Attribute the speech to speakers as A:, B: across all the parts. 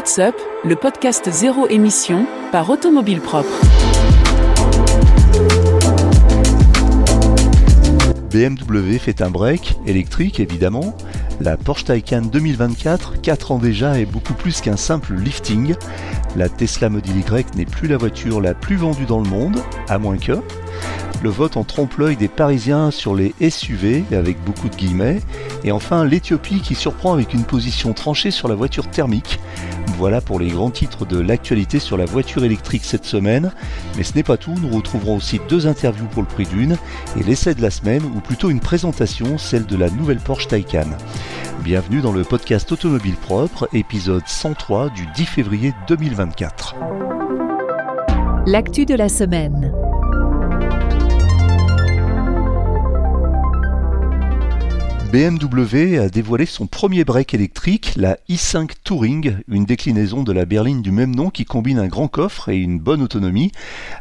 A: What's Up, le podcast zéro émission par Automobile Propre.
B: BMW fait un break, électrique évidemment. La Porsche Taycan 2024, 4 ans déjà, est beaucoup plus qu'un simple lifting. La Tesla Model Y n'est plus la voiture la plus vendue dans le monde, à moins que. Le vote en trompe-l'œil des Parisiens sur les SUV, avec beaucoup de guillemets. Et enfin, l'Éthiopie qui surprend avec une position tranchée sur la voiture thermique. Voilà pour les grands titres de l'actualité sur la voiture électrique cette semaine. Mais ce n'est pas tout, nous retrouverons aussi deux interviews pour le prix d'une et l'essai de la semaine, ou plutôt une présentation, celle de la nouvelle Porsche Taycan. Bienvenue dans le podcast Automobile Propre, épisode 103 du 10 février 2024.
C: L'actu de la semaine.
B: BMW a dévoilé son premier break électrique, la i5 Touring, une déclinaison de la berline du même nom qui combine un grand coffre et une bonne autonomie,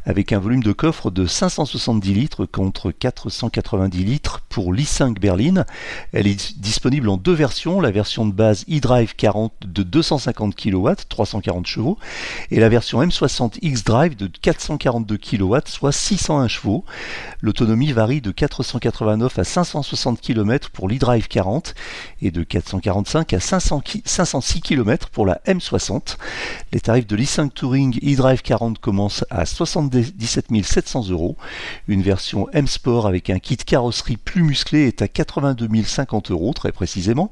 B: avec un volume de coffre de 570 litres contre 490 litres pour l'i5 berline. Elle est disponible en deux versions, la version de base e-Drive 40 de 250 kW, 340 chevaux, et la version M60 X-Drive de 442 kW, soit 601 chevaux. L'autonomie varie de 489 à 560 km pour l'i drive 40 et de 445 à 506 km pour la M60. Les tarifs de l'i5 Touring e-Drive 40 commencent à 77 700 euros. Une version M Sport avec un kit carrosserie plus musclé est à 82 050 euros très précisément.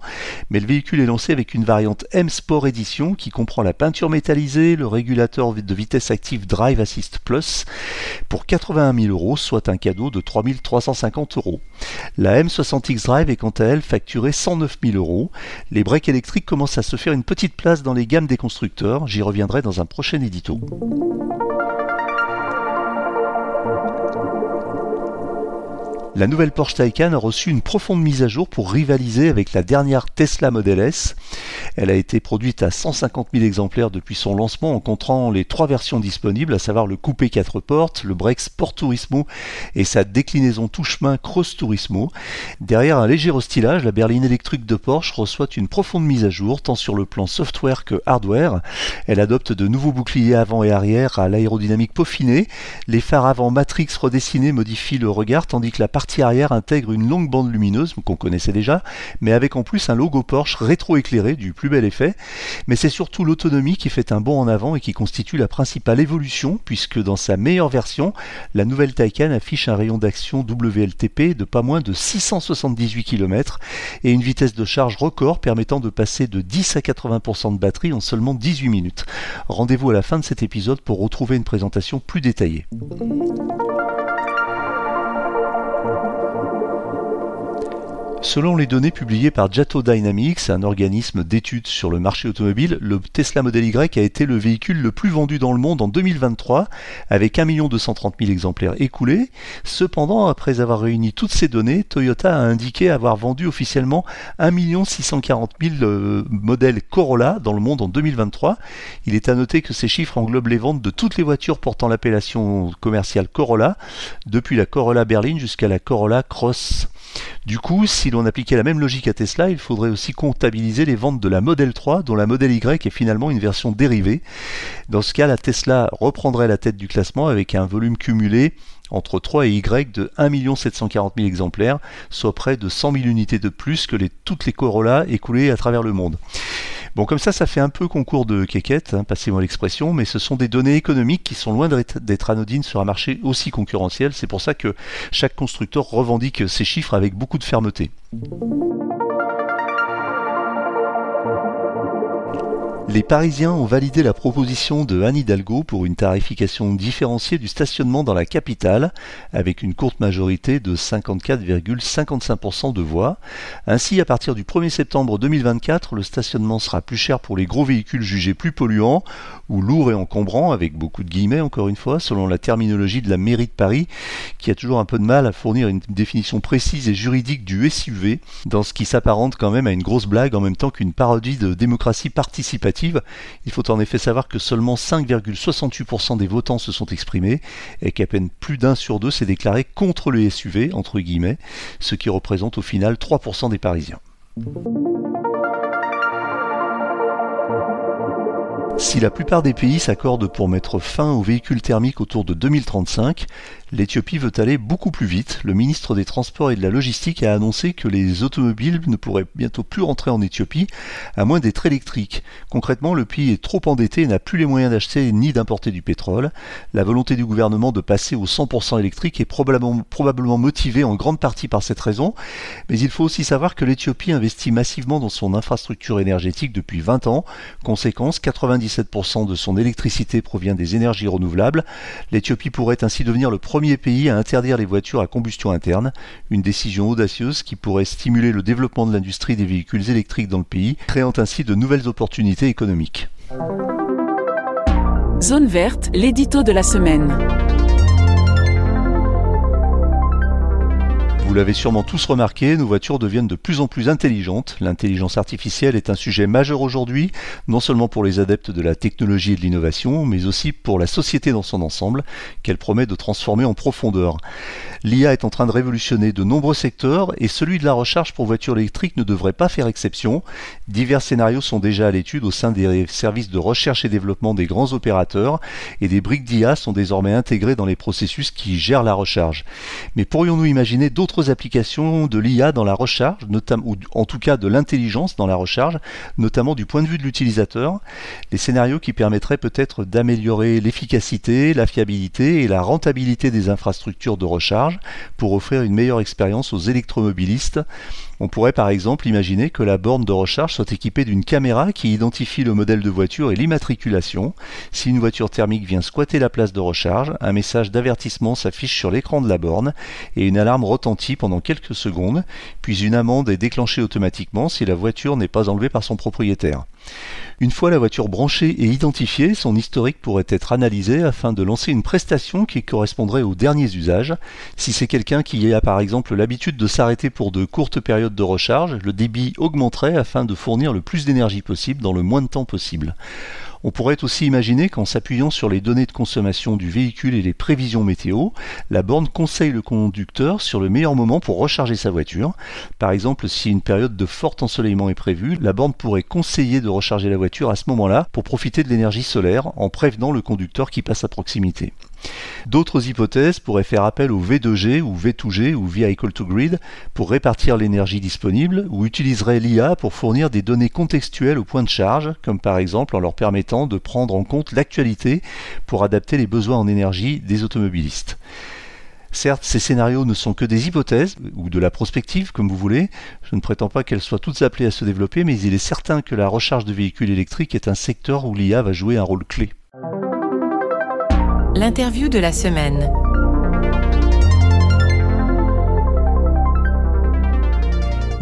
B: Mais le véhicule est lancé avec une variante M Sport Edition qui comprend la peinture métallisée, le régulateur de vitesse active Drive Assist Plus pour 81 000 euros, soit un cadeau de 3 350 euros. La M60X Drive est quant elle facturée 109 000 euros. Les breaks électriques commencent à se faire une petite place dans les gammes des constructeurs. J'y reviendrai dans un prochain édito. La nouvelle Porsche Taycan a reçu une profonde mise à jour pour rivaliser avec la dernière Tesla Model S. Elle a été produite à 150 000 exemplaires depuis son lancement en comptant les trois versions disponibles, à savoir le coupé 4 portes, le break Sport Turismo et sa déclinaison tout-chemin Cross Turismo. Derrière un léger restylage, la berline électrique de Porsche reçoit une profonde mise à jour, tant sur le plan software que hardware. Elle adopte de nouveaux boucliers avant et arrière à l'aérodynamique peaufinée. Les phares avant Matrix redessinés modifient le regard, tandis que la partie arrière intègre une longue bande lumineuse qu'on connaissait déjà, mais avec en plus un logo Porsche rétro-éclairé du plus bel effet. Mais c'est surtout l'autonomie qui fait un bond en avant et qui constitue la principale évolution, puisque dans sa meilleure version, la nouvelle Taycan affiche un rayon d'action WLTP de pas moins de 678 km et une vitesse de charge record permettant de passer de 10 à 80% de batterie en seulement 18 minutes. Rendez-vous à la fin de cet épisode pour retrouver une présentation plus détaillée. Selon les données publiées par Jato Dynamics, un organisme d'études sur le marché automobile, le Tesla Model Y a été le véhicule le plus vendu dans le monde en 2023, avec 1 230 000 exemplaires écoulés. Cependant, après avoir réuni toutes ces données, Toyota a indiqué avoir vendu officiellement 1 640 000 modèles Corolla dans le monde en 2023. Il est à noter que ces chiffres englobent les ventes de toutes les voitures portant l'appellation commerciale Corolla, depuis la Corolla Berlin jusqu'à la Corolla Cross. Du coup, si l'on appliquait la même logique à Tesla, il faudrait aussi comptabiliser les ventes de la Model 3, dont la Model Y est finalement une version dérivée. Dans ce cas, la Tesla reprendrait la tête du classement avec un volume cumulé entre 3 et Y de 1 740 000 exemplaires, soit près de 100 000 unités de plus que toutes les Corolla écoulées à travers le monde. Bon, comme ça, ça fait un peu concours de quéquette, hein, passez-moi l'expression, mais ce sont des données économiques qui sont loin d'être anodines sur un marché aussi concurrentiel. C'est pour ça que chaque constructeur revendique ces chiffres avec beaucoup de fermeté. Les Parisiens ont validé la proposition de Anne Hidalgo pour une tarification différenciée du stationnement dans la capitale, avec une courte majorité de 54,55% de voix. Ainsi, à partir du 1er septembre 2024, le stationnement sera plus cher pour les gros véhicules jugés plus polluants ou lourds et encombrants, avec beaucoup de guillemets encore une fois, selon la terminologie de la mairie de Paris, qui a toujours un peu de mal à fournir une définition précise et juridique du SUV, dans ce qui s'apparente quand même à une grosse blague en même temps qu'une parodie de démocratie participative il faut en effet savoir que seulement 5,68% des votants se sont exprimés et qu'à peine plus d'un sur deux s'est déclaré contre le SUV, entre guillemets, ce qui représente au final 3% des Parisiens. Si la plupart des pays s'accordent pour mettre fin aux véhicules thermiques autour de 2035, l'Éthiopie veut aller beaucoup plus vite. Le ministre des Transports et de la Logistique a annoncé que les automobiles ne pourraient bientôt plus rentrer en Éthiopie, à moins d'être électriques. Concrètement, le pays est trop endetté et n'a plus les moyens d'acheter ni d'importer du pétrole. La volonté du gouvernement de passer au 100% électrique est probablement, motivée en grande partie par cette raison, mais il faut aussi savoir que l'Éthiopie investit massivement dans son infrastructure énergétique depuis 20 ans. Conséquence, 97% de son électricité provient des énergies renouvelables. L'Éthiopie pourrait ainsi devenir le premier pays à interdire les voitures à combustion interne, une décision audacieuse qui pourrait stimuler le développement de l'industrie des véhicules électriques dans le pays, créant ainsi de nouvelles opportunités économiques.
A: Zone verte, l'édito de la semaine.
B: Vous l'avez sûrement tous remarqué, nos voitures deviennent de plus en plus intelligentes. L'intelligence artificielle est un sujet majeur aujourd'hui, non seulement pour les adeptes de la technologie et de l'innovation, mais aussi pour la société dans son ensemble, qu'elle promet de transformer en profondeur. L'IA est en train de révolutionner de nombreux secteurs et celui de la recharge pour voitures électriques ne devrait pas faire exception. Divers scénarios sont déjà à l'étude au sein des services de recherche et développement des grands opérateurs et des briques d'IA sont désormais intégrées dans les processus qui gèrent la recharge. Mais pourrions-nous imaginer d'autres applications de l'IA dans la recharge, notamment, ou en tout cas de l'intelligence dans la recharge, notamment du point de vue de l'utilisateur Les scénarios qui permettraient peut-être d'améliorer l'efficacité, la fiabilité et la rentabilité des infrastructures de recharge pour offrir une meilleure expérience aux électromobilistes. On pourrait par exemple imaginer que la borne de recharge soit équipée d'une caméra qui identifie le modèle de voiture et l'immatriculation. Si une voiture thermique vient squatter la place de recharge, un message d'avertissement s'affiche sur l'écran de la borne et une alarme retentit pendant quelques secondes, puis une amende est déclenchée automatiquement si la voiture n'est pas enlevée par son propriétaire. Une fois la voiture branchée et identifiée, son historique pourrait être analysé afin de lancer une prestation qui correspondrait aux derniers usages. Si c'est quelqu'un qui a par exemple l'habitude de s'arrêter pour de courtes périodes de recharge, le débit augmenterait afin de fournir le plus d'énergie possible dans le moins de temps possible. On pourrait aussi imaginer qu'en s'appuyant sur les données de consommation du véhicule et les prévisions météo, la borne conseille le conducteur sur le meilleur moment pour recharger sa voiture. Par exemple, si une période de fort ensoleillement est prévue, la borne pourrait conseiller de recharger la voiture à ce moment-là pour profiter de l'énergie solaire en prévenant le conducteur qui passe à proximité. D'autres hypothèses pourraient faire appel au V2G ou V2G ou Vehicle to Grid pour répartir l'énergie disponible ou utiliseraient l'IA pour fournir des données contextuelles au point de charge, comme par exemple en leur permettant de prendre en compte l'actualité pour adapter les besoins en énergie des automobilistes. Certes, ces scénarios ne sont que des hypothèses, ou de la prospective, comme vous voulez. Je ne prétends pas qu'elles soient toutes appelées à se développer, mais il est certain que la recharge de véhicules électriques est un secteur où l'IA va jouer un rôle clé.
C: L'interview de la semaine.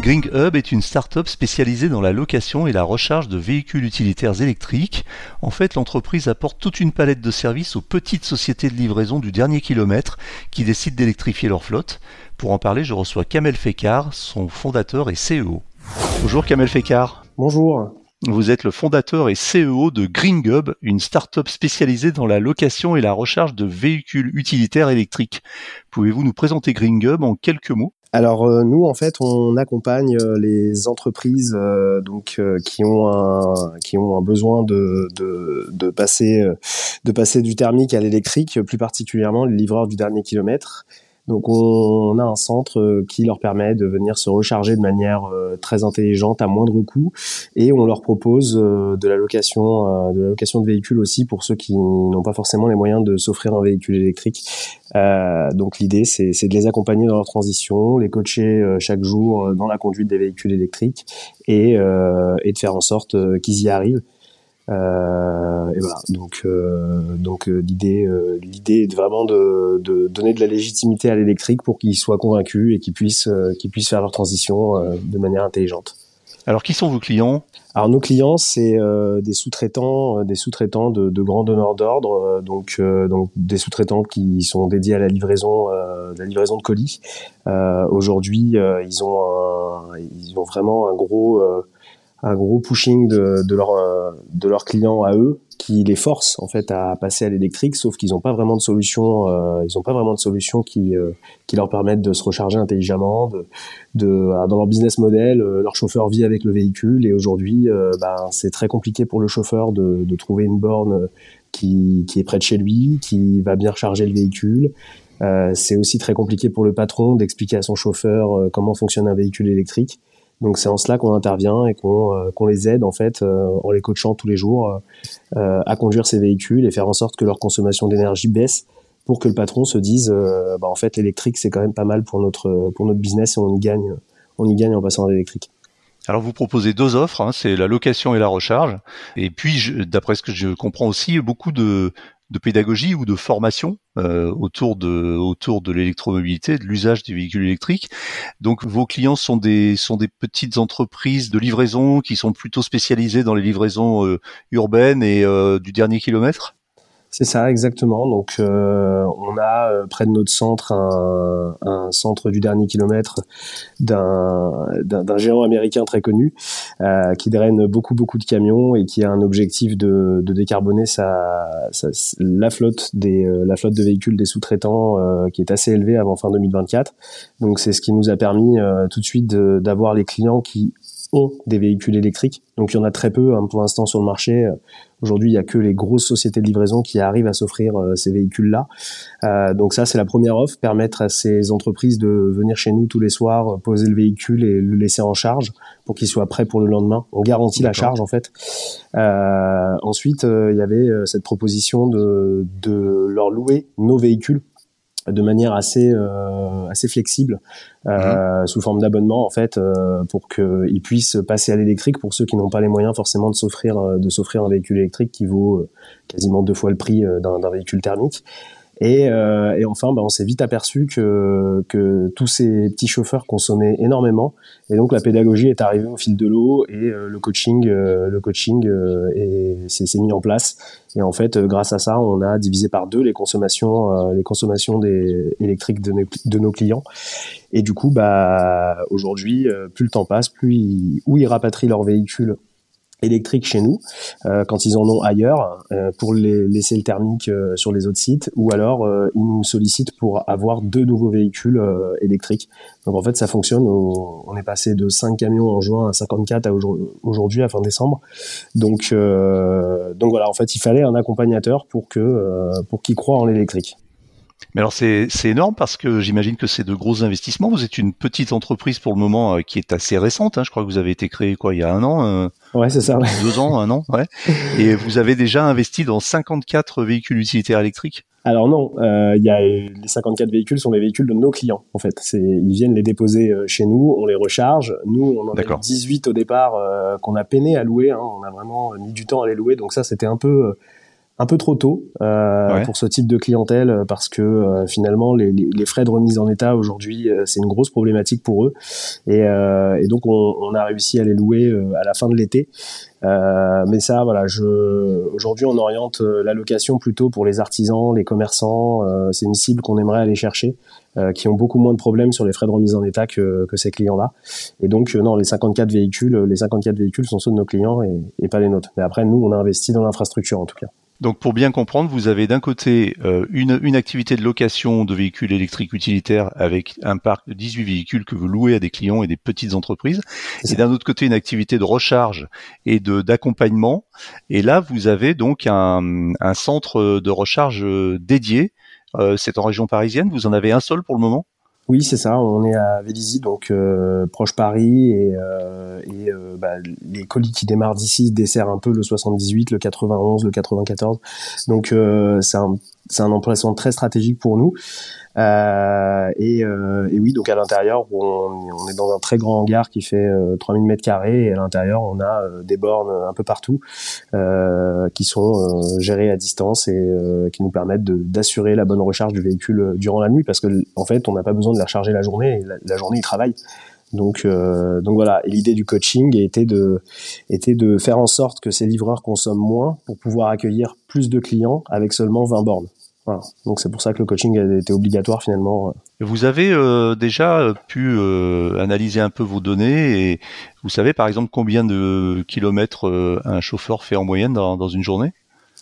B: Green Hub est une start-up spécialisée dans la location et la recharge de véhicules utilitaires électriques. En fait, l'entreprise apporte toute une palette de services aux petites sociétés de livraison du dernier kilomètre qui décident d'électrifier leur flotte. Pour en parler, je reçois Kamel Fekar, son fondateur et CEO. Bonjour Kamel Fekar.
D: Bonjour.
B: Vous êtes le fondateur et CEO de GreenGub, une start-up spécialisée dans la location et la recharge de véhicules utilitaires électriques. Pouvez-vous nous présenter GreenGub en quelques mots?
D: Alors euh, nous en fait on accompagne euh, les entreprises euh, donc qui ont un qui ont un besoin de, de, de passer de passer du thermique à l'électrique plus particulièrement les livreurs du dernier kilomètre donc on, a un centre euh, qui leur permet de venir se recharger de manière euh, très intelligente à moindre coût et on leur propose euh, de la location de véhicules aussi pour ceux qui n'ont pas forcément les moyens de s'offrir un véhicule électrique. donc l'idée c'est de les accompagner dans leur transition, les coacher chaque jour dans la conduite des véhicules électriques et de faire en sorte qu'ils y arrivent. Euh, et voilà. Donc, euh, donc euh, l'idée, l'idée est vraiment de, de, donner de la légitimité à l'électrique pour qu'ils soient convaincus et qu'ils puissent, qu'ils puissent faire leur transition de manière intelligente.
B: Alors, qui sont vos clients?
D: Alors, nos clients, c'est des sous-traitants, des sous-traitants de, de grands donneurs d'ordre, donc, donc des sous-traitants qui sont dédiés à la livraison, la livraison de colis. Aujourd'hui, ils ont, un, ils ont vraiment un gros un gros pushing de, leur, de leurs clients à eux qui les force en fait à passer à l'électrique, sauf qu'ils n'ont pas vraiment de solution. ils n'ont pas vraiment de solution qui qui leur permettent de se recharger intelligemment. De, dans leur business model, leur chauffeur vit avec le véhicule et aujourd'hui, ben, c'est très compliqué pour le chauffeur de, de trouver une borne qui, qui, est près de chez lui, qui va bien recharger le véhicule. Euh, c'est aussi très compliqué pour le patron d'expliquer à son chauffeur euh, comment fonctionne un véhicule électrique. Donc c'est en cela qu'on intervient et qu'on euh, les aide en fait en les coachant tous les jours à conduire ces véhicules et faire en sorte que leur consommation d'énergie baisse pour que le patron se dise bah, en fait l'électrique c'est quand même pas mal pour notre pour notre business et on y gagne on y gagne en passant à l'électrique.
B: Alors vous proposez deux offres, hein, c'est la location et la recharge. Et puis, d'après ce que je comprends aussi, beaucoup de, de pédagogie ou de formation euh, autour de autour de l'électromobilité, de l'usage des véhicules électriques. Donc vos clients sont des sont des petites entreprises de livraison qui sont plutôt spécialisées dans les livraisons euh, urbaines et euh, du dernier kilomètre?
D: C'est ça, exactement. Donc, euh, on a euh, près de notre centre un, centre du dernier kilomètre d'un géant américain très connu euh, qui draine beaucoup beaucoup de camions et qui a un objectif de, de décarboner sa, la flotte des la flotte de véhicules des sous-traitants qui est assez élevée avant fin 2024. Donc, c'est ce qui nous a permis tout de suite d'avoir les clients qui ont des véhicules électriques. Donc il y en a très peu hein, pour l'instant sur le marché. Aujourd'hui, il y a que les grosses sociétés de livraison qui arrivent à s'offrir euh, ces véhicules-là. Euh, donc ça, c'est la première offre, permettre à ces entreprises de venir chez nous tous les soirs, poser le véhicule et le laisser en charge pour qu'il soit prêt pour le lendemain. On garantit la charge en fait. Euh, ensuite, il y avait cette proposition de, de leur louer nos véhicules de manière assez euh, assez flexible euh, mhm. sous forme d'abonnement en fait euh, pour qu'ils puissent passer à l'électrique pour ceux qui n'ont pas les moyens forcément de s'offrir de s'offrir un véhicule électrique qui vaut quasiment deux fois le prix d'un véhicule thermique et, euh, et enfin, bah, on s'est vite aperçu que, que tous ces petits chauffeurs consommaient énormément. Et donc la pédagogie est arrivée au fil de l'eau et euh, le coaching, euh, le coaching s'est mis en place. Et en fait, grâce à ça, on a divisé par deux les consommations, les consommations des électriques de, de, nos clients. Et du coup, bah aujourd'hui, plus le temps passe, plus ils, où ils rapatrient leur véhicule électriques chez nous euh, quand ils en ont ailleurs euh, pour les laisser le thermique euh, sur les autres sites ou alors ils nous sollicitent pour avoir deux nouveaux véhicules électriques. Donc en fait ça fonctionne, on, est passé de 5 camions en juin à 54 à aujourd'hui à fin décembre. Donc donc voilà, en fait il fallait un accompagnateur pour que pour qu'il croit en l'électrique.
B: Mais alors c'est énorme parce que j'imagine que c'est de gros investissements. Vous êtes une petite entreprise pour le moment euh, qui est assez récente. Hein. Je crois que vous avez été créé quoi il y a un an. Euh,
D: ouais, c'est ça.
B: Deux ans, un an, ouais. Et vous avez déjà investi dans 54 véhicules utilitaires électriques?
D: Alors non, euh, il y a les 54 véhicules sont les véhicules de nos clients en fait. Ils viennent les déposer chez nous, on les recharge. Nous, on en a 18 au départ qu'on a peiné à louer. Hein. On a vraiment mis du temps à les louer, donc ça c'était un peu un peu trop tôt euh, pour ce type de clientèle euh, parce que euh, finalement les, les, frais de remise en état aujourd'hui euh, c'est une grosse problématique pour eux. Et, et donc on, on, a réussi à les louer à la fin de l'été. Mais ça voilà je aujourd'hui on oriente la location plutôt pour les artisans les commerçants c'est une cible qu'on aimerait aller chercher qui ont beaucoup moins de problèmes sur les frais de remise en état que, que ces clients là et donc non les 54 véhicules les 54 véhicules sont ceux de nos clients et, et pas les nôtres. Mais après nous on a investi dans l'infrastructure en tout cas
B: donc pour bien comprendre, vous avez d'un côté euh, une, une, activité de location de véhicules électriques utilitaires avec un parc de 18 véhicules que vous louez à des clients et des petites entreprises, et d'un autre côté une activité de recharge et de d'accompagnement. Et là, vous avez donc un, un centre de recharge euh, dédié. Euh, c'est en région parisienne. Vous en avez un seul pour le moment?
D: Oui, c'est ça. On est à Vélizy, donc euh, proche Paris, et, euh, euh, bah, les colis qui démarrent d'ici desserrent un peu le 78, le 91, le 94. Donc c'est un, c'est un emplacement très stratégique pour nous. Euh, et, euh, et, oui, donc à l'intérieur, on, est dans un très grand hangar qui fait 3000 mètres carrés et à l'intérieur, on a des bornes un peu partout qui sont gérées à distance et qui nous permettent d'assurer la bonne recharge du véhicule durant la nuit parce que en fait, on n'a pas besoin de la recharger la journée. Et la, journée, il travaille. Donc, euh, donc voilà. Et l'idée du coaching était de, était de faire en sorte que ces livreurs consomment moins pour pouvoir accueillir plus de clients avec seulement 20 bornes. Voilà. Donc c'est pour ça que le coaching a été obligatoire finalement.
B: Vous avez euh, déjà pu euh, analyser un peu vos données et vous savez par exemple combien de kilomètres un chauffeur fait en moyenne dans, dans une journée?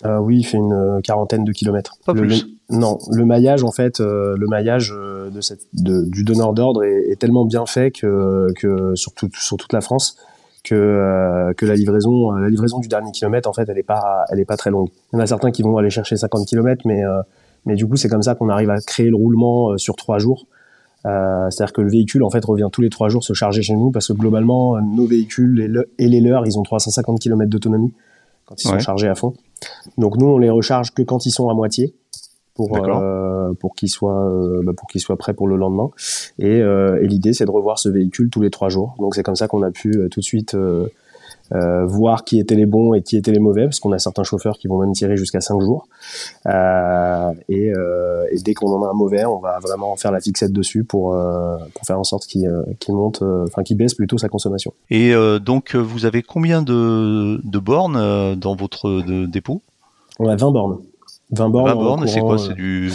D: Oui, il fait une quarantaine de kilomètres.
B: Pas plus.
D: Non, le maillage en fait, le maillage de cette, du donneur d'ordre est, est, tellement bien fait que, que sur, tout, sur toute la France que que la livraison la livraison du dernier kilomètre en fait elle est pas elle est pas très longue. Il y en a certains qui vont aller chercher 50 km mais mais du coup c'est comme ça qu'on arrive à créer le roulement sur trois jours euh, C'est-à-dire que le véhicule en fait revient tous les trois jours se charger chez nous parce que globalement nos véhicules et, les leurs ils ont 350 km d'autonomie quand ils sont chargés à fond. Donc nous on les recharge que quand ils sont à moitié pour euh, pour qu'ils soient euh, bah, pour qu'ils soient prêts pour le lendemain. Et, euh, et l'idée c'est de revoir ce véhicule tous les trois jours. Donc c'est comme ça qu'on a pu euh, tout de suite euh, voir qui étaient les bons et qui étaient les mauvais, parce qu'on a certains chauffeurs qui vont même tirer jusqu'à 5 jours. Euh, et, euh, et, dès qu'on en a un mauvais, on va vraiment faire la fixette dessus pour, euh, pour faire en sorte qu'il monte, enfin qu'il baisse plutôt sa consommation.
B: Et donc vous avez combien de, de bornes dans votre dépôt?
D: On a 20 bornes. 20 bornes.
B: 20 bornes, c'est quoi C'est du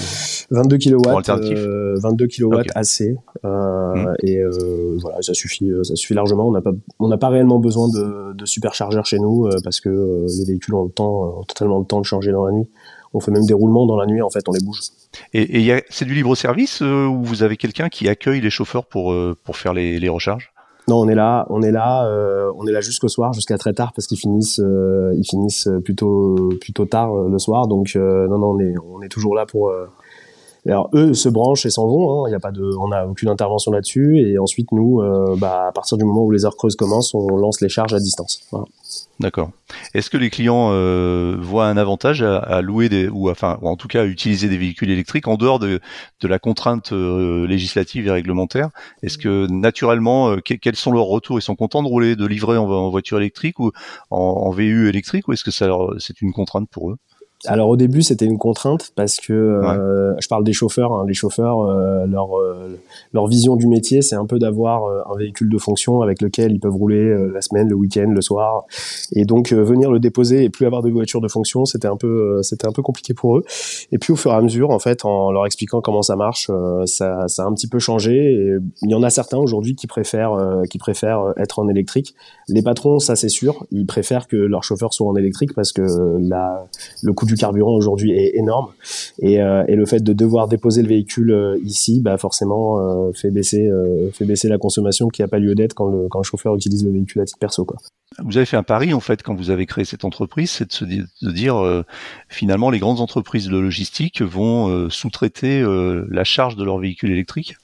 D: 22 kW, euh, 22 kW AC, euh, hmm. et euh, voilà, ça suffit, euh, ça suffit largement. On n'a pas, on n'a pas réellement besoin de, de superchargeurs chez nous euh, parce que euh, les véhicules ont le temps, ont totalement le temps de changer dans la nuit. On fait même des roulements dans la nuit, en fait, on les bouge.
B: Et, et c'est du libre service ou vous avez quelqu'un qui accueille les chauffeurs pour pour faire les, les recharges?
D: Non, on est là, on est là, euh, on est là jusqu'au soir, jusqu'à très tard parce qu'ils finissent, euh, ils finissent plutôt plutôt tard le soir. Donc non, non, on est on est toujours là pour alors eux se branchent et s'en vont. Hein. Il y a pas de, on n'a aucune intervention là-dessus. Et ensuite nous, euh, bah, à partir du moment où les heures creuses commencent, on lance les charges à distance. Voilà.
B: D'accord. Est-ce que les clients euh, voient un avantage à, louer des ou enfin ou en tout cas à utiliser des véhicules électriques en dehors de, la contrainte euh, législative et réglementaire? Est-ce que naturellement, euh, quels sont leurs retours? Ils sont contents de rouler, de livrer en, voiture électrique ou en, en VU électrique ou est-ce que c'est une contrainte pour eux?
D: Alors au début c'était une contrainte parce que euh, je parle des chauffeurs. Hein, les chauffeurs, euh, leur euh, leur vision du métier c'est un peu d'avoir un véhicule de fonction avec lequel ils peuvent rouler la semaine, le week-end, le soir, et donc venir le déposer et plus avoir de voiture de fonction c'était un peu c'était un peu compliqué pour eux. Et puis au fur et à mesure en fait en leur expliquant comment ça marche, ça ça a un petit peu changé. Et il y en a certains aujourd'hui qui préfèrent qui préfèrent être en électrique. Les patrons ça c'est sûr, ils préfèrent que leurs chauffeurs soient en électrique parce que la le coût du carburant aujourd'hui est énorme et, euh, et, le fait de devoir déposer le véhicule euh, ici, bah forcément euh, fait baisser fait baisser la consommation qui n'a pas lieu d'être quand le, quand le chauffeur utilise le véhicule à titre perso quoi.
B: Vous avez fait un pari en fait quand vous avez créé cette entreprise, c'est de se dire, de dire finalement les grandes entreprises de logistique vont sous-traiter la charge de leur véhicule électrique?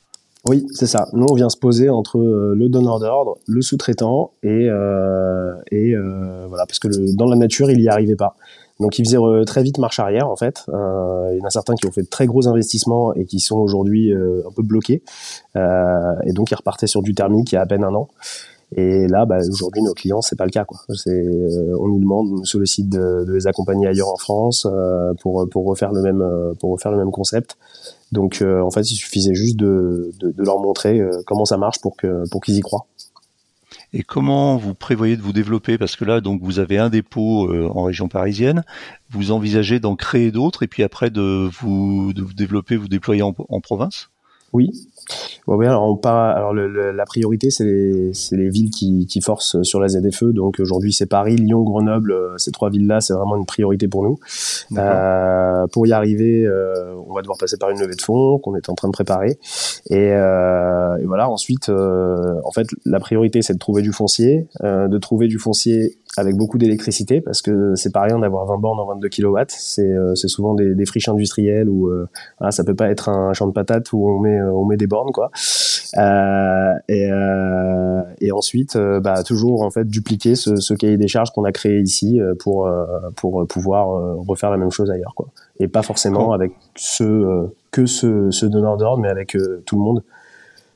D: Oui, c'est ça. Nous, on vient se poser entre le donneur d'ordre, le sous-traitant et, euh, et euh, voilà, parce que le, dans la nature, il n'y arrivait pas. Donc ils faisaient euh, très vite marche arrière en fait. Euh, il y en a certains qui ont fait de très gros investissements et qui sont aujourd'hui euh, un peu bloqués. et donc ils repartaient sur du thermique il y a à peine un an. Et là, bah, aujourd'hui, nos clients, c'est pas le cas. Quoi. C'est, on nous demande, on nous sollicite de, de les accompagner ailleurs en France pour pour refaire le même pour refaire le même concept. Donc, en fait, il suffisait juste de, de, de leur montrer comment ça marche pour que pour qu'ils y croient.
B: Et comment vous prévoyez de vous développer? Parce que là, donc, vous avez un dépôt euh, en région parisienne. Vous envisagez d'en créer d'autres et puis après de vous, vous développer, vous déployer en province?
D: Oui, alors, on pas, alors le, la priorité, c'est les, les, villes qui, qui, forcent sur la ZFE. Donc aujourd'hui, c'est Paris, Lyon, Grenoble. Euh, ces trois villes-là, c'est vraiment une priorité pour nous. Euh, pour y arriver, euh, on va devoir passer par une levée de fonds qu'on est en train de préparer. Et, euh, et voilà, ensuite, euh, en fait, la priorité, c'est de trouver du foncier, de trouver du foncier avec beaucoup d'électricité parce que c'est pas rien d'avoir 20 bornes en 22 kW. C'est euh, c'est souvent des, des, friches industrielles où euh, voilà, ça peut pas être un champ de patates où on met on met des bornes quoi. Euh, et, euh, et ensuite bah toujours en fait dupliquer ce, ce cahier des charges qu'on a créé ici pour pour pouvoir refaire la même chose ailleurs quoi. Et pas forcément avec ce que ce, ce donneur d'ordre mais avec tout le monde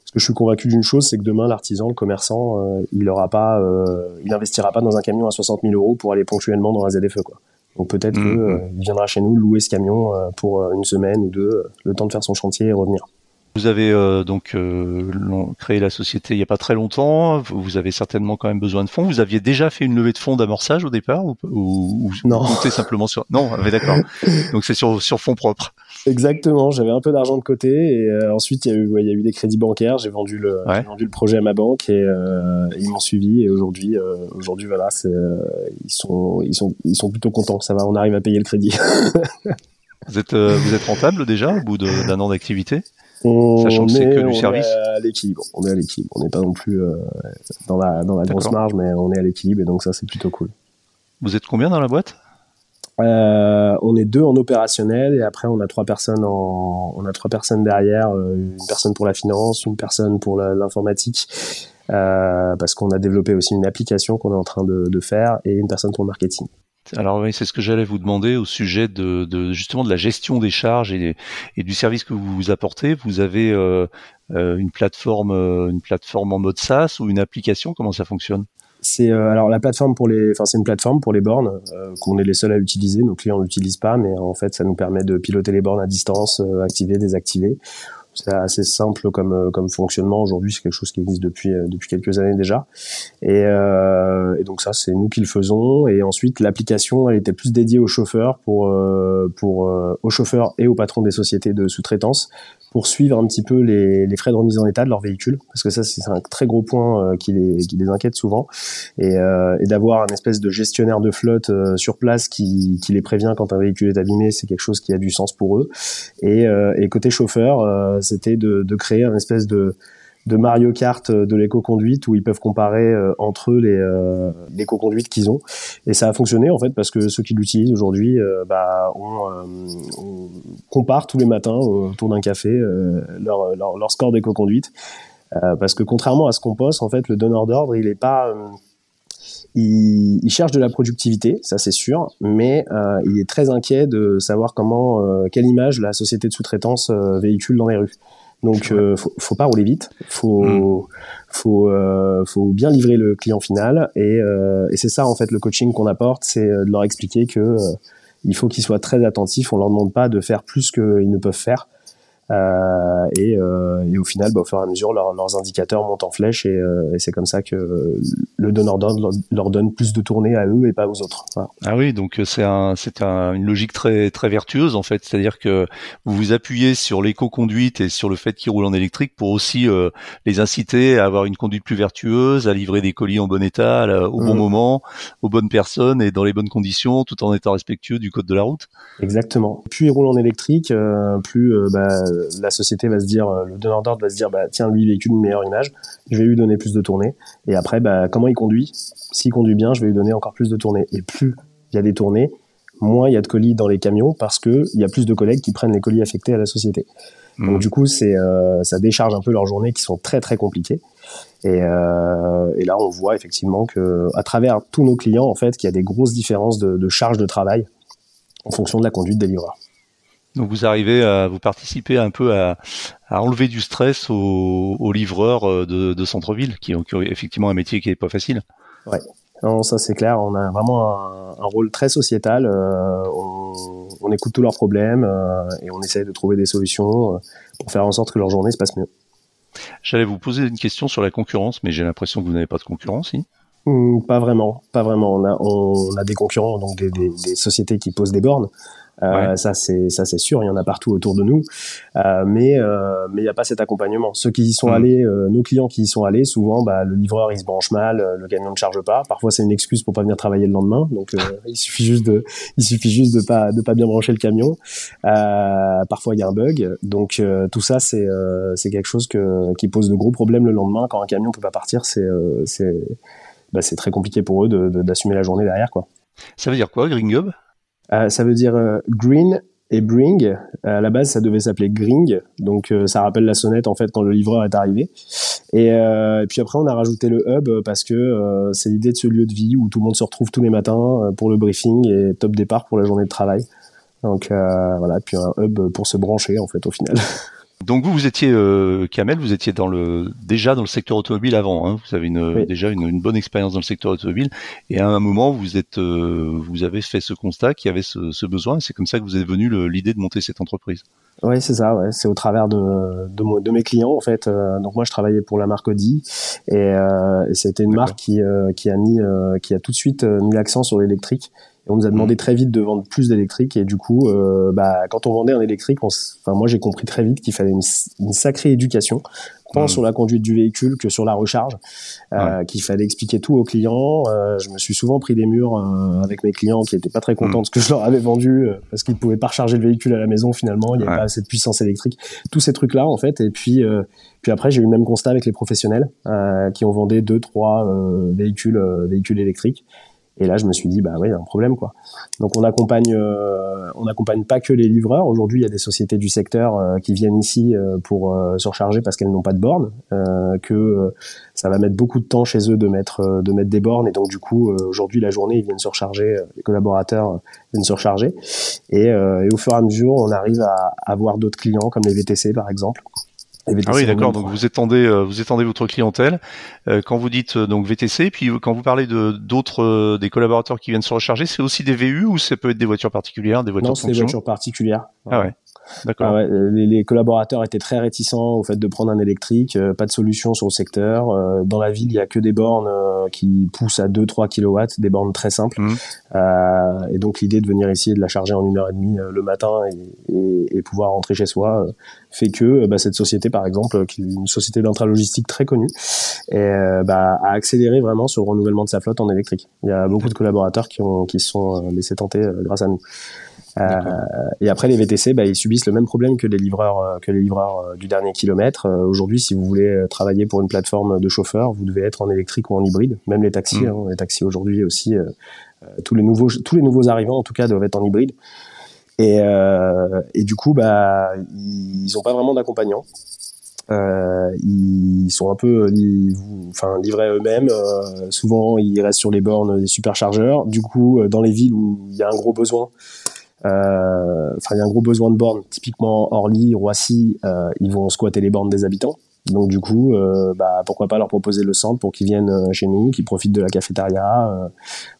D: parce que je suis convaincu d'une chose, c'est que demain, l'artisan, le commerçant, euh, il aura pas, euh, il investira pas dans un camion à 60 000 euros pour aller ponctuellement dans la ZFE, quoi. Donc peut-être qu'il mmh, mmh. euh, viendra chez nous louer ce camion pour une semaine ou deux, le temps de faire son chantier et revenir.
B: Vous avez donc créé la société il n'y a pas très longtemps. Vous avez certainement quand même besoin de fonds. Vous aviez déjà fait une levée de fonds d'amorçage au départ ou, ou,
D: non.
B: simplement sur Non, ah, d'accord. donc c'est sur sur fonds propres.
D: Exactement, j'avais un peu d'argent de côté et euh, ensuite il y, a eu, il y a eu des crédits bancaires, j'ai vendu, le, vendu le projet à ma banque et euh, ils m'ont suivi et aujourd'hui, euh, aujourd'hui voilà, ils, sont, ils, sont, ils sont plutôt contents, ça va, on arrive à payer le crédit.
B: vous, êtes, vous êtes rentable déjà au bout d'un an d'activité?
D: Sachant que c'est que du service. Est à l'équilibre. On est à l'équilibre. On n'est pas non plus dans la, dans la grosse marge, mais on est à l'équilibre et donc ça c'est plutôt cool.
B: Vous êtes combien dans la boîte?
D: Euh, on est deux en opérationnel et après on a trois personnes en, on a trois personnes derrière, euh, une personne pour la finance, une personne pour l'informatique, euh, parce qu'on a développé aussi une application qu'on est en train de, faire et une personne pour le marketing.
B: Alors oui, c'est ce que j'allais vous demander au sujet de, justement de la gestion des charges et, et, du service que vous vous apportez. Vous avez une plateforme, une plateforme en mode SaaS ou une application? Comment ça fonctionne?
D: C'est euh, alors la plateforme pour les, enfin c'est une plateforme pour les bornes euh, qu'on est les seuls à utiliser. Nos clients l'utilisent pas, mais en fait ça nous permet de piloter les bornes à distance, euh, activer, désactiver. C'est assez simple comme comme fonctionnement aujourd'hui. C'est quelque chose qui existe depuis depuis quelques années déjà. Et, et donc ça c'est nous qui le faisons. Et ensuite l'application elle était plus dédiée aux chauffeurs pour pour aux chauffeurs et aux patrons des sociétés de sous-traitance pour suivre un petit peu les, les, frais de remise en état de leur véhicule, parce que ça c'est un très gros point euh, qui, les, qui, les, inquiète souvent, et, euh, et d'avoir un espèce de gestionnaire de flotte euh, sur place qui, qui, les prévient quand un véhicule est abîmé, c'est quelque chose qui a du sens pour eux. Et, euh, et côté chauffeur, c'était de, de, créer un espèce de de Mario Kart de l'éco-conduite où ils peuvent comparer euh, entre eux les euh, l'éco-conduite qu'ils ont et ça a fonctionné en fait parce que ceux qui l'utilisent aujourd'hui euh, bah, on, compare tous les matins autour d'un café leur, leur, score d'éco-conduite parce que contrairement à ce qu'on pense en fait le donneur d'ordre il est pas il, cherche de la productivité, ça c'est sûr, mais euh, il est très inquiet de savoir comment, euh, quelle image la société de sous-traitance euh, véhicule dans les rues. Donc, euh, faut, faut, pas rouler vite. Faut, mm. faut, euh, faut bien livrer le client final. Et, euh, et c'est ça en fait le coaching qu'on apporte, c'est de leur expliquer que il faut qu'ils soient très attentifs. On leur demande pas de faire plus qu'ils ne peuvent faire. Euh, et, euh, et, au final, bah, au fur et à mesure, leurs indicateurs montent en flèche et, euh, et c'est comme ça que le donneur d'ordre leur, donne plus de tournées à eux et pas aux autres.
B: Ah oui, donc c'est un, c'est un, une logique très très vertueuse en fait, c'est-à-dire que vous vous appuyez sur l'éco-conduite et sur le fait qu'ils roulent en électrique pour aussi les inciter à avoir une conduite plus vertueuse, à livrer des colis en bon état, au bon mmh. moment, aux bonnes personnes et dans les bonnes conditions, tout en étant respectueux du code de la route.
D: Exactement. Plus ils roulent en électrique, plus bah, la société va se dire, euh, le donneur d'ordre va se dire, bah, tiens, lui, il véhicule une meilleure image, je vais lui donner plus de tournées. Et après, bah, comment il conduit? S'il conduit bien, je vais lui donner encore plus de tournées. Et plus il y a des tournées, moins il y a de colis dans les camions parce que il y a plus de collègues qui prennent les colis affectés à la société. Donc mmh. du coup, c'est euh, ça décharge un peu leurs journées qui sont très très compliquées. Et, euh, et, là, on voit effectivement que à travers tous nos clients, en fait, qu'il y a des grosses différences de, de charge de travail en fonction de la conduite des livreurs.
B: Donc vous arrivez à vous participer un peu à, enlever du stress aux, livreurs euh, de, centre-ville qui ont, effectivement un métier qui est pas facile.
D: Ouais. Non, ça c'est clair. On a vraiment un, rôle très sociétal. Euh, on, écoute tous leurs problèmes euh, et on essaie de trouver des solutions pour faire en sorte que leur journée se passe mieux.
B: J'allais vous poser une question sur la concurrence, mais j'ai l'impression que vous n'avez pas de concurrence, si?
D: Hmm, Pas vraiment, pas vraiment. On a, on a des concurrents, donc des, des sociétés qui posent des bornes. Euh, ça c'est ça c'est sûr, il y en a partout autour de nous, euh, mais euh, mais il n'y a pas cet accompagnement. Ceux qui y sont mm. allés, nos clients qui y sont allés, souvent bah, le livreur il se branche mal, le camion ne charge pas. Parfois c'est une excuse pour pas venir travailler le lendemain, donc il suffit juste de il suffit juste de pas de pas bien brancher le camion. parfois il y a un bug, donc tout ça c'est c'est quelque chose que qui pose de gros problèmes le lendemain quand un camion peut pas partir. C'est c'est bah, c'est très compliqué pour eux d'assumer la journée derrière quoi.
B: Ça veut dire quoi, Green
D: euh, ça veut dire euh, green et bring. Euh, à la base, ça devait s'appeler gring, donc ça rappelle la sonnette en fait quand le livreur est arrivé. Et, puis après, on a rajouté le hub parce que c'est l'idée de ce lieu de vie où tout le monde se retrouve tous les matins pour le briefing et top départ pour la journée de travail. Donc voilà, puis un hub pour se brancher en fait au final.
B: Donc vous, vous étiez euh, Kamel, vous étiez dans le déjà dans le secteur automobile avant. Hein. vous avez une, déjà une, bonne expérience dans le secteur automobile. Et à un moment, vous êtes, euh, vous avez fait ce constat qu'il y avait ce, ce besoin. C'est comme ça que vous êtes venu l'idée de monter cette entreprise.
D: Oui, c'est ça. Ouais. C'est au travers de, de, de, mes clients en fait. Euh, donc moi, je travaillais pour la marque Audi et, euh, et c'était une marque qui, euh, qui a mis, qui a tout de suite mis l'accent sur l'électrique on nous a demandé très vite de vendre plus d'électrique. Et du coup, bah, quand on vendait un électrique, enfin moi j'ai compris très vite qu'il fallait une, une, sacrée éducation tant sur la conduite du véhicule que sur la recharge, euh, qu'il fallait expliquer tout aux clients. Euh, je me suis souvent pris des murs euh, avec mes clients qui étaient pas très contents de ce que je leur avais vendu euh, parce qu'ils pouvaient pas recharger le véhicule à la maison finalement, il y avait pas assez de puissance électrique, tous ces trucs là en fait. Et puis euh, puis après j'ai eu le même constat avec les professionnels qui ont vendu deux trois véhicules véhicules électriques et là, je me suis dit, bah oui, il y a un problème, quoi. Donc, on accompagne, euh, on accompagne pas que les livreurs. Aujourd'hui, il y a des sociétés du secteur euh, qui viennent ici euh, pour surcharger parce qu'elles n'ont pas de bornes, que ça va mettre beaucoup de temps chez eux de mettre, de mettre des bornes. Et donc, du coup, aujourd'hui, la journée, ils viennent surcharger, les collaborateurs viennent surcharger. Et, et, au fur et à mesure, on arrive à avoir d'autres clients, comme les VTC, par exemple,
B: ah oui, d'accord. Donc vous étendez, euh, vous étendez votre clientèle. Euh, quand vous dites euh, donc VTC, puis quand vous parlez de d'autres des collaborateurs qui viennent se recharger, c'est aussi des VU ou ça peut être des voitures particulières, des voitures
D: Non, c'est des voitures particulières.
B: Ah ouais. D'accord.
D: Ah les, collaborateurs étaient très réticents au fait de prendre un électrique, euh, pas de solution sur le secteur. Euh, dans la ville, il y a que des bornes euh, qui poussent à 2-3 kW, des bornes très simples. Mmh. et donc l'idée de venir ici et de la charger en une heure et demie le matin et, et, pouvoir rentrer chez soi fait que bah, cette société, par exemple, qui est une société d'intralogistique très connue, et, bah, a accéléré vraiment sur le renouvellement de sa flotte en électrique. Il y a beaucoup de collaborateurs qui ont qui se sont laissés tenter grâce à nous. Euh, et après les VTC, bah, ils subissent le même problème que les livreurs euh, que les livreurs euh, du dernier kilomètre. Aujourd'hui, si vous voulez travailler pour une plateforme de chauffeurs, vous devez être en électrique ou en hybride. Même les taxis, mm. hein, les taxis aujourd'hui aussi, tous les nouveaux tous les nouveaux arrivants en tout cas doivent être en hybride. Et, euh, et du coup, bah, ils n'ont pas vraiment d'accompagnant. Euh, ils sont un peu enfin livrés eux-mêmes. souvent, ils restent sur les bornes des superchargeurs. Du coup, dans les villes où il y a un gros besoin, enfin, il y a un gros besoin de bornes. Typiquement, Orly, Roissy, euh, ils vont squatter les bornes des habitants. Donc du coup, euh, bah, pourquoi pas leur proposer le centre pour qu'ils viennent chez nous, qu'ils profitent de la cafétéria.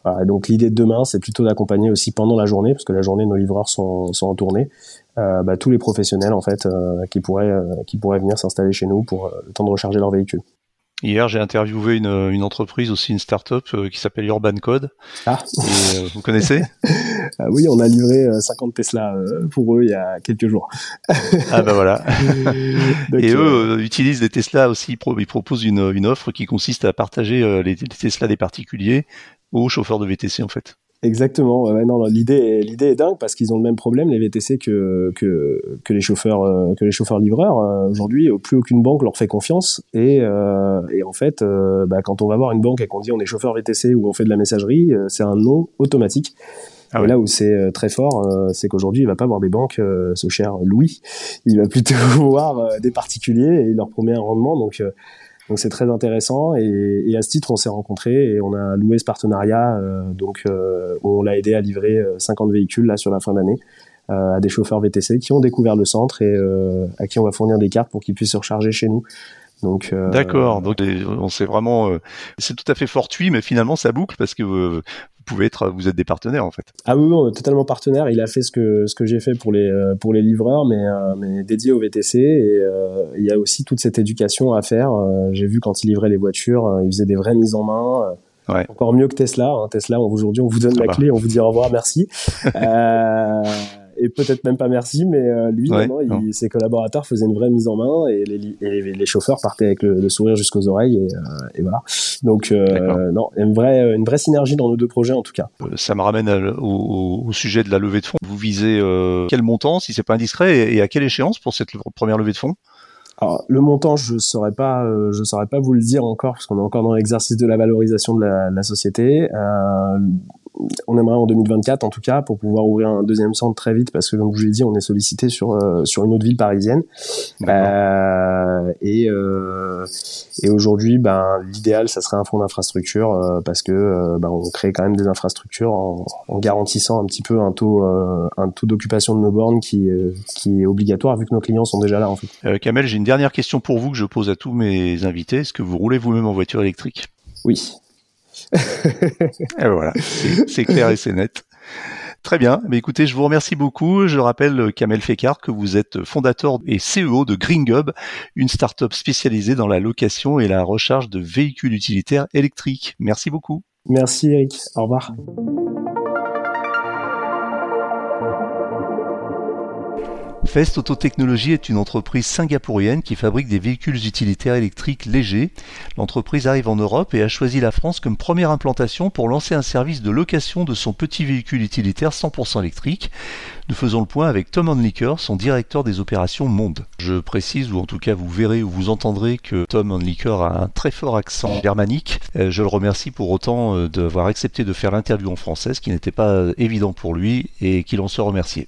D: Voilà. Donc l'idée de demain, c'est plutôt d'accompagner aussi pendant la journée, parce que la journée, nos livreurs sont, sont en tournée, bah, tous les professionnels en fait qui pourraient qui pourraient venir s'installer chez nous pour le temps de recharger leur véhicule.
B: Hier, j'ai interviewé une, une, entreprise aussi, une start-up euh, qui s'appelle Urban Code.
D: Ah.
B: Et, euh, vous connaissez?
D: Ah Oui, on a livré 50 euh, Tesla pour eux il y a quelques jours.
B: ah ben voilà. et eux utilisent des Tesla aussi. Ils proposent une, une offre qui consiste à partager les, les Tesla des particuliers aux chauffeurs de VTC en fait.
D: Exactement. Ouais, non, l'idée, l'idée est dingue parce qu'ils ont le même problème les VTC que que, que les chauffeurs euh, que les chauffeurs livreurs. Euh, aujourd'hui, plus aucune banque leur fait confiance et euh, et en fait, bah, quand on va voir une banque et qu'on dit on est chauffeur VTC ou on fait de la messagerie, c'est un nom automatique. Ah là où c'est très fort, c'est qu'aujourd'hui, il va pas voir des banques, ce cher Louis. Il va plutôt voir des particuliers et il leur promet un rendement. Donc donc c'est très intéressant et, et, à ce titre on s'est rencontrés et on a loué ce partenariat. Euh, donc euh, on l'a aidé à livrer 50 euh, véhicules là sur la fin d'année à des chauffeurs VTC qui ont découvert le centre et à qui on va fournir des cartes pour qu'ils puissent se recharger chez nous.
B: Donc d'accord. Donc on sait vraiment, c'est tout à fait fortuit, mais finalement ça boucle parce que pouvez être, vous êtes des partenaires en fait.
D: Ah oui, on est totalement partenaire. Il a fait ce que ce que j'ai fait pour les euh, pour les livreurs, mais euh, mais dédié au VTC. Et euh, il y a aussi toute cette éducation à faire. j'ai vu quand il livrait les voitures, il faisait des vraies mises en main. Ouais. Encore mieux que Tesla. Hein. Tesla, aujourd'hui, on vous donne la bah. clé, on vous dit au revoir, merci. euh, et peut-être même pas merci, mais euh, lui, ses collaborateurs faisaient une vraie mise en main et les, les chauffeurs partaient avec le, sourire jusqu'aux oreilles et, euh, et, voilà. Donc euh, non, une vraie, une vraie synergie dans nos deux projets en tout cas.
B: Ça me ramène au, au, sujet de la levée de fonds. Vous visez quel montant, si c'est pas indiscret, et, à quelle échéance pour cette première levée de fonds?
D: Alors, le montant, je saurais pas, je saurais pas vous le dire encore parce qu'on est encore dans l'exercice de la valorisation de la, société. Euh, on aimerait en 2024 en tout cas pour pouvoir ouvrir un deuxième centre très vite parce que comme je vous l'ai dit on est sollicité sur euh, sur une autre ville parisienne. Euh, et euh, et aujourd'hui ben l'idéal ça serait un fonds d'infrastructure parce que ben, on crée quand même des infrastructures en, en garantissant un petit peu un taux un taux d'occupation de nos bornes qui qui est obligatoire vu que nos clients sont déjà là en fait.
B: Kamel j'ai une dernière question pour vous que je pose à tous mes invités. Est-ce que vous roulez vous-même en voiture électrique?
D: Oui
B: et voilà, c'est clair et c'est net. Très bien. Mais écoutez, je vous remercie beaucoup. Je rappelle, Kamel Fekar, que vous êtes fondateur et CEO de GreenGub, une start-up spécialisée dans la location et la recharge de véhicules utilitaires électriques. Merci beaucoup.
D: Merci Eric. Au revoir.
B: Fest Autotechnologie est une entreprise singapourienne qui fabrique des véhicules utilitaires électriques légers. L'entreprise arrive en Europe et a choisi la France comme première implantation pour lancer un service de location de son petit véhicule utilitaire 100% électrique. Nous faisons le point avec Tom Handlicker, son directeur des opérations Monde. Je précise, ou en tout cas vous verrez ou vous entendrez que Tom Handlicker a un très fort accent germanique. Euh, je le remercie pour autant euh, d'avoir accepté de faire l'interview en français, ce qui n'était pas euh, évident pour lui et qu'il en se remerciait.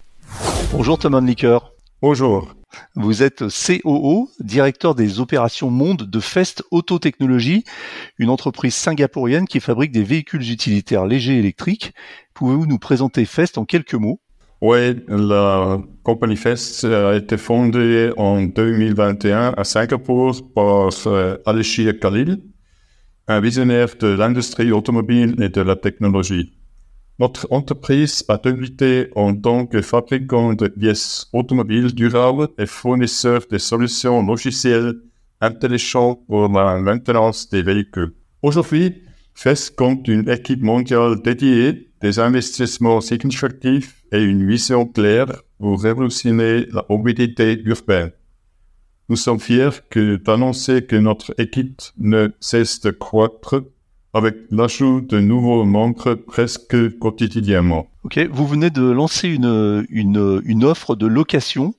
B: Bonjour Tom Handlicker.
C: Bonjour.
B: Vous êtes COO, directeur des opérations monde de Fest Autotechnologie, une entreprise singapourienne qui fabrique des véhicules utilitaires légers électriques. Pouvez-vous nous présenter Fest en quelques mots?
C: Oui, la compagnie Fest a été fondée en 2021 à Singapour par euh, Alishir Khalil, un visionnaire de l'industrie automobile et de la technologie. Notre entreprise a débuté en tant que fabricant de pièces automobiles durables et fournisseur de solutions logicielles intelligentes pour la maintenance des véhicules. Aujourd'hui, FES compte une équipe mondiale dédiée, des investissements significatifs et une vision claire pour révolutionner la mobilité urbaine. Nous sommes fiers d'annoncer que notre équipe ne cesse de croître avec l'ajout de nouveaux membres presque quotidiennement.
B: Ok, vous venez de lancer une, une, une offre de location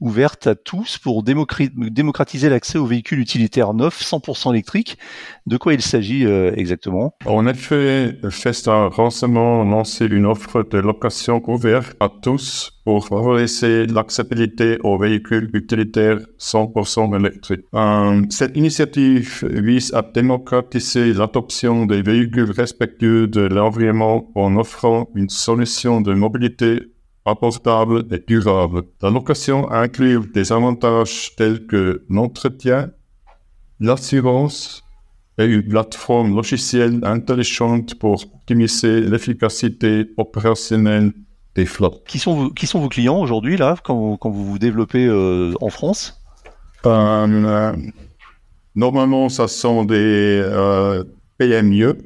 B: ouverte à tous pour démocratiser l'accès aux véhicules utilitaires neufs 100% électriques. De quoi il s'agit euh, exactement?
C: En effet, Festa a récemment lancé une offre de location ouverte à tous pour favoriser l'accessibilité aux véhicules utilitaires 100% électriques. Euh, cette initiative vise à démocratiser l'adoption des véhicules respectueux de l'environnement en offrant une solution de mobilité abordable et durable. La location inclut des avantages tels que l'entretien, l'assurance et une plateforme logicielle intelligente pour optimiser l'efficacité opérationnelle des flottes.
B: Qui sont vos, qui sont vos clients aujourd'hui, là, quand, quand, vous vous développez euh, en France?
C: Euh, Normalement, ce sont des euh, PME,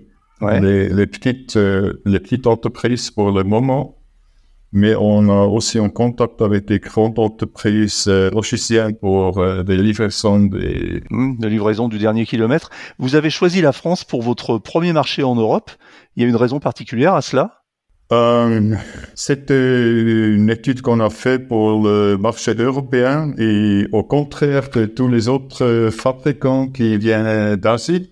C: les, les, petites, les petites entreprises pour le moment mais on a aussi en contact avec des grandes entreprises euh, logicielles pour euh, des livraisons des...
B: Mmh, de livraison du dernier kilomètre. Vous avez choisi la France pour votre premier marché en Europe. Il y a une raison particulière à cela?
C: Euh, C'était une étude qu'on a fait pour le marché européen et au contraire de tous les autres fabricants qui viennent d'Asie,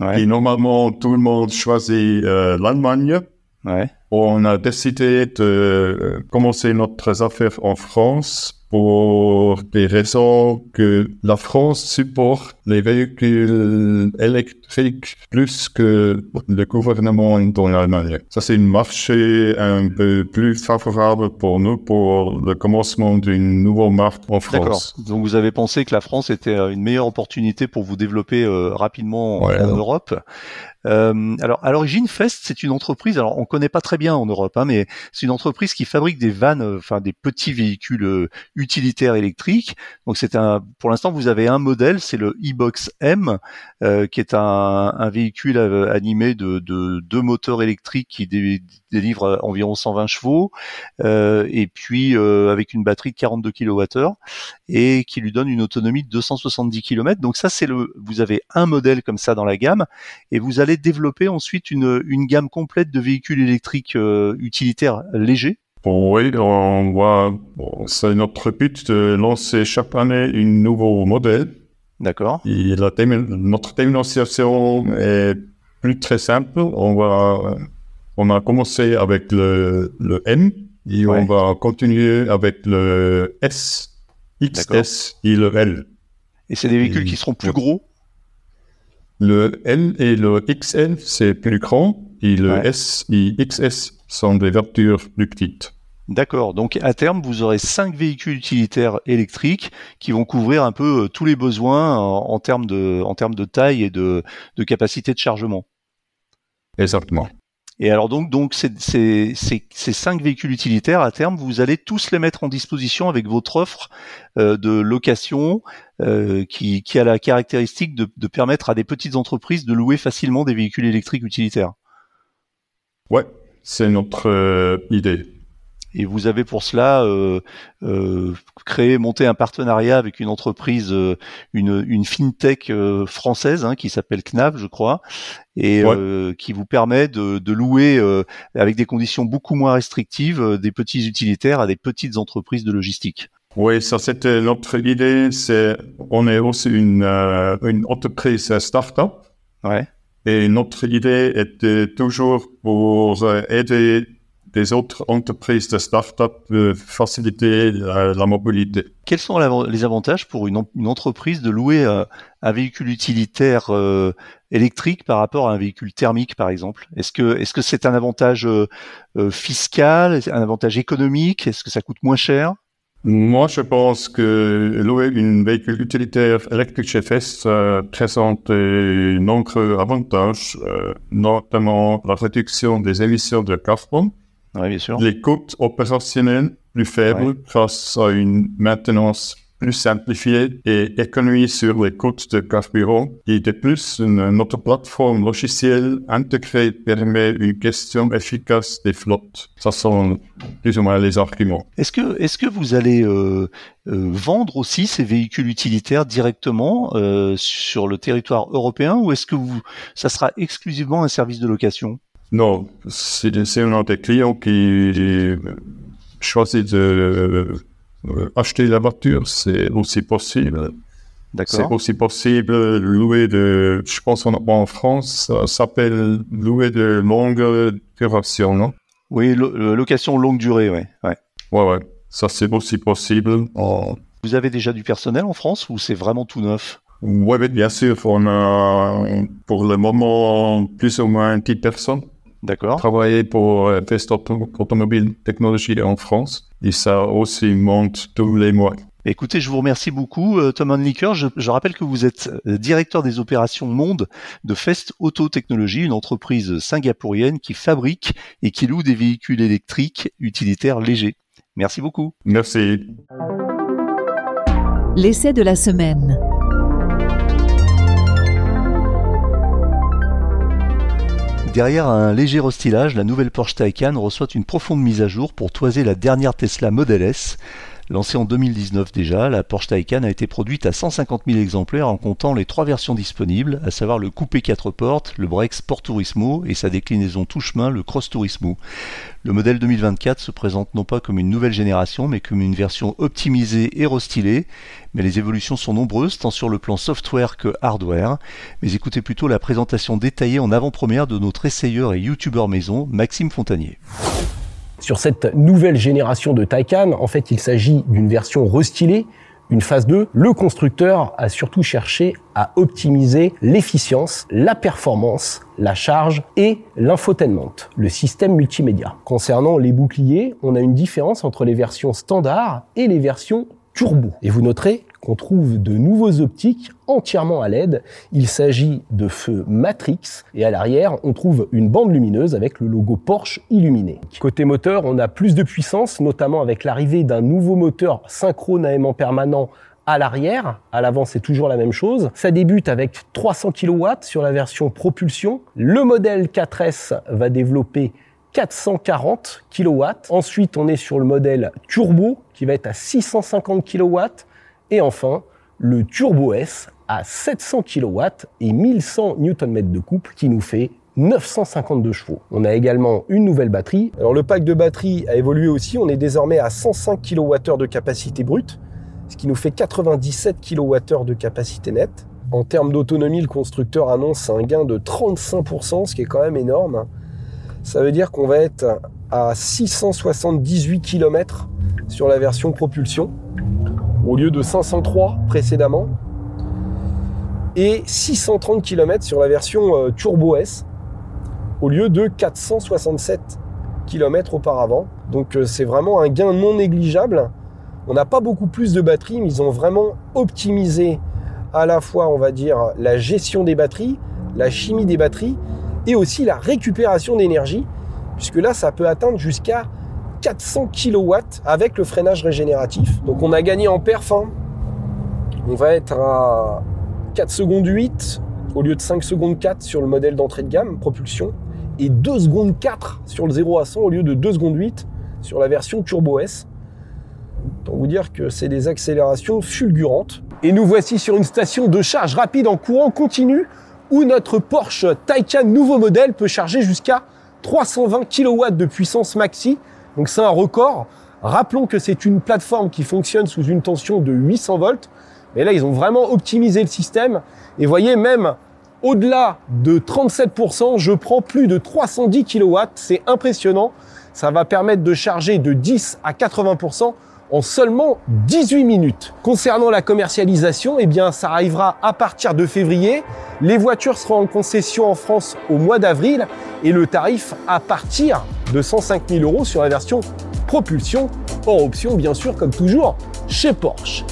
C: ouais. et normalement tout le monde choisit euh, l'Allemagne. Ouais on a décidé de euh, commencer notre affaire en France pour des raisons que la France supporte les véhicules électriques plus que le gouvernement dans l'Allemagne. Ça, c'est un marché un peu plus favorable pour nous pour le commencement d'une nouvelle marque en France.
B: D'accord. Donc, vous avez pensé que la France était une meilleure opportunité pour vous développer euh, rapidement en Europe. Euh, alors, à l'origine, Fest, c'est une entreprise. Alors, on connaît pas très bien en Europe, hein, mais c'est une entreprise qui fabrique des vannes, euh, enfin des petits véhicules euh, utilitaires électriques. Donc, c'est un. Pour l'instant, vous avez un modèle, c'est le e-box M, euh, qui est un, un véhicule animé de, de, deux moteurs électriques qui délivre environ 120 chevaux, et puis avec une batterie de 42 kWh et qui lui donne une autonomie de 270 km. Donc ça, c'est le. Vous avez un modèle comme ça dans la gamme, et vous allez développer ensuite une, une gamme complète de véhicules électriques euh, utilitaires légers
C: oui, on voit, c'est notre but de lancer chaque année un nouveau modèle.
B: D'accord.
C: La notre dénonciation est plus très simple. On va, on a commencé avec le, le M et on va continuer avec le S, XS et le L.
B: Et c'est des véhicules qui seront plus gros?
C: Le L et le XL, c'est plus grand, et le S et XS sont des voitures plus petites.
B: D'accord. Donc à terme, vous aurez cinq véhicules utilitaires électriques qui vont couvrir un peu euh, tous les besoins en, termes de en termes de taille et de, de capacité de chargement.
C: Exactement.
B: Et alors donc, donc ces, ces, ces, cinq véhicules utilitaires à terme, vous allez tous les mettre en disposition avec votre offre euh, de location euh, qui, qui, a la caractéristique de, de, permettre à des petites entreprises de louer facilement des véhicules électriques utilitaires.
C: Ouais, c'est notre euh, idée.
B: Et vous avez pour cela euh, euh, créé, monté un partenariat avec une entreprise, euh, une, une fintech euh, française hein, qui s'appelle Knav, je crois, et euh, qui vous permet de, de louer avec des conditions beaucoup moins restrictives des petits utilitaires à des petites entreprises de logistique.
C: Oui, ça c'était notre idée. C'est on est aussi une, une entreprise start-up.
B: Ouais.
C: Et notre idée était toujours pour aider des autres entreprises de start-up faciliter la, mobilité.
B: Quels sont les avantages pour une, entreprise de louer euh, un véhicule utilitaire euh, électrique par rapport à un véhicule thermique, par exemple? Est-ce que est-ce que c'est un avantage euh, fiscal, un avantage économique? Est-ce que ça coûte moins cher?
C: Moi, je pense que louer un véhicule utilitaire électrique chez FES présente de nombreux avantages, notamment la réduction des émissions de carbone,
B: bien sûr.
C: Les coûts opérationnels plus faibles grâce à une maintenance plus simplifiée et économie sur les coûts de carburant. Et de plus, notre plateforme logicielle intégrée permet une gestion efficace des flottes. Ça sont plus ou moins les arguments.
B: Est-ce que, est-ce que vous allez euh, euh, vendre aussi ces véhicules utilitaires directement euh, sur le territoire européen ou est-ce que vous, ça sera exclusivement un service de location?
C: Non, c'est un des clients qui choisit de euh, acheter la voiture, c'est aussi possible. C'est aussi possible louer de, je pense en, France, ça s'appelle louer de longue duration, non?
B: Oui, location longue durée, oui. Ouais.
C: ouais, ouais. Ça c'est aussi possible.
B: Vous avez déjà du personnel en France ou c'est vraiment tout neuf?
C: Oui, bien sûr. On a pour le moment plus ou moins 10 personnes.
B: D'accord.
C: Travailler pour euh, Test Automobile Technologie en France. Et ça aussi monte tous les mois.
B: Écoutez, je vous remercie beaucoup, euh, Tom Hanliker. Je, je, rappelle que vous êtes euh, directeur des opérations monde de Fest Auto Technologie, une entreprise singapourienne qui fabrique et qui loue des véhicules électriques utilitaires légers. Merci beaucoup.
C: Merci.
A: L'essai de la semaine.
B: Derrière un léger restylage, la nouvelle Porsche Taycan reçoit une profonde mise à jour pour toiser la dernière Tesla Model S. Lancée en 2019 déjà, la Porsche Taycan a été produite à 150 000 exemplaires en comptant les trois versions disponibles, à savoir le coupé 4 portes, le break Sport Turismo et sa déclinaison tout chemin, le Cross Turismo. Le modèle 2024 se présente non pas comme une nouvelle génération, mais comme une version optimisée et restylée. Mais les évolutions sont nombreuses, tant sur le plan software que hardware. Mais écoutez plutôt la présentation détaillée en avant-première de notre essayeur et youtubeur maison, Maxime Fontanier.
E: Sur cette nouvelle génération de Taycan, en fait, il s'agit d'une version restylée une phase 2, le constructeur a surtout cherché à optimiser l'efficience, la performance, la charge et l'infotainment, le système multimédia. Concernant les boucliers, on a une différence entre les versions standard et les versions turbo. Et vous noterez qu'on trouve de nouveaux optiques entièrement à LED. Il s'agit de feux Matrix et à l'arrière, on trouve une bande lumineuse avec le logo Porsche illuminé. Côté moteur, on a plus de puissance, notamment avec l'arrivée d'un nouveau moteur synchrone à aimant permanent à l'arrière. À l'avant, c'est toujours la même chose. Ça débute avec 300 kW sur la version propulsion. Le modèle 4S va développer 440 kW. Ensuite, on est sur le modèle turbo qui va être à 650 kW. Et enfin, le Turbo S à 700 kW et 1100 Nm de couple qui nous fait 952 chevaux. On a également une nouvelle batterie. Alors le pack de batterie a évolué aussi, on est désormais à 105 kWh de capacité brute, ce qui nous fait 97 kWh de capacité nette. En termes d'autonomie, le constructeur annonce un gain de 35%, ce qui est quand même énorme. Ça veut dire qu'on va être à 678 km sur la version propulsion au lieu de 503 précédemment et 630 km sur la version euh, Turbo S au lieu de 467 km auparavant. Donc euh, c'est vraiment un gain non négligeable. On n'a pas beaucoup plus de batterie, mais ils ont vraiment optimisé à la fois, on va dire, la gestion des batteries, la chimie des batteries et aussi la récupération d'énergie, puisque là, ça peut atteindre jusqu'à 400 kW avec le freinage régénératif. Donc on a gagné en perf. Hein. On va être à 4 secondes 8 au lieu de 5 secondes 4 sur le modèle d'entrée de gamme, propulsion, et 2 secondes 4 sur le 0 à 100 au lieu de 2 secondes 8 sur la version Turbo S. Pour vous dire que c'est des accélérations fulgurantes. Et nous voici sur une station de charge rapide en courant continu où notre Porsche Taycan nouveau modèle peut charger jusqu'à 320 kW de puissance maxi. Donc c'est un record. Rappelons que c'est une plateforme qui fonctionne sous une tension de 800 volts. Mais là, ils ont vraiment optimisé le système. Et voyez, même au-delà de 37%, je prends plus de 310 kW. C'est impressionnant. Ça va permettre de charger de 10 à 80% en seulement 18 minutes. Concernant la commercialisation, eh bien, ça arrivera à partir de février. Les voitures seront en concession en France au mois d'avril et le tarif à partir de 105 000 euros sur la version propulsion, hors option bien sûr comme toujours chez Porsche.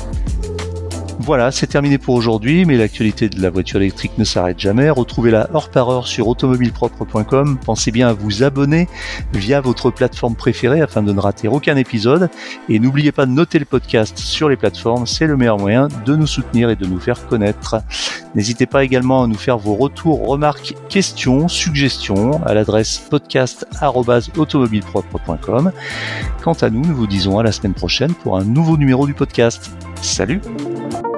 B: Voilà, c'est terminé pour aujourd'hui, mais l'actualité de la voiture électrique ne s'arrête jamais. Retrouvez-la heure par heure sur automobilepropre.com. Pensez bien à vous abonner via votre plateforme préférée afin de ne rater aucun épisode. Et n'oubliez pas de noter le podcast sur les plateformes, c'est le meilleur moyen de nous soutenir et de nous faire connaître. N'hésitez pas également à nous faire vos retours, remarques, questions, suggestions à l'adresse podcast.automobilepropre.com. Quant à nous, nous vous disons à la semaine prochaine pour un nouveau numéro du podcast. Salut.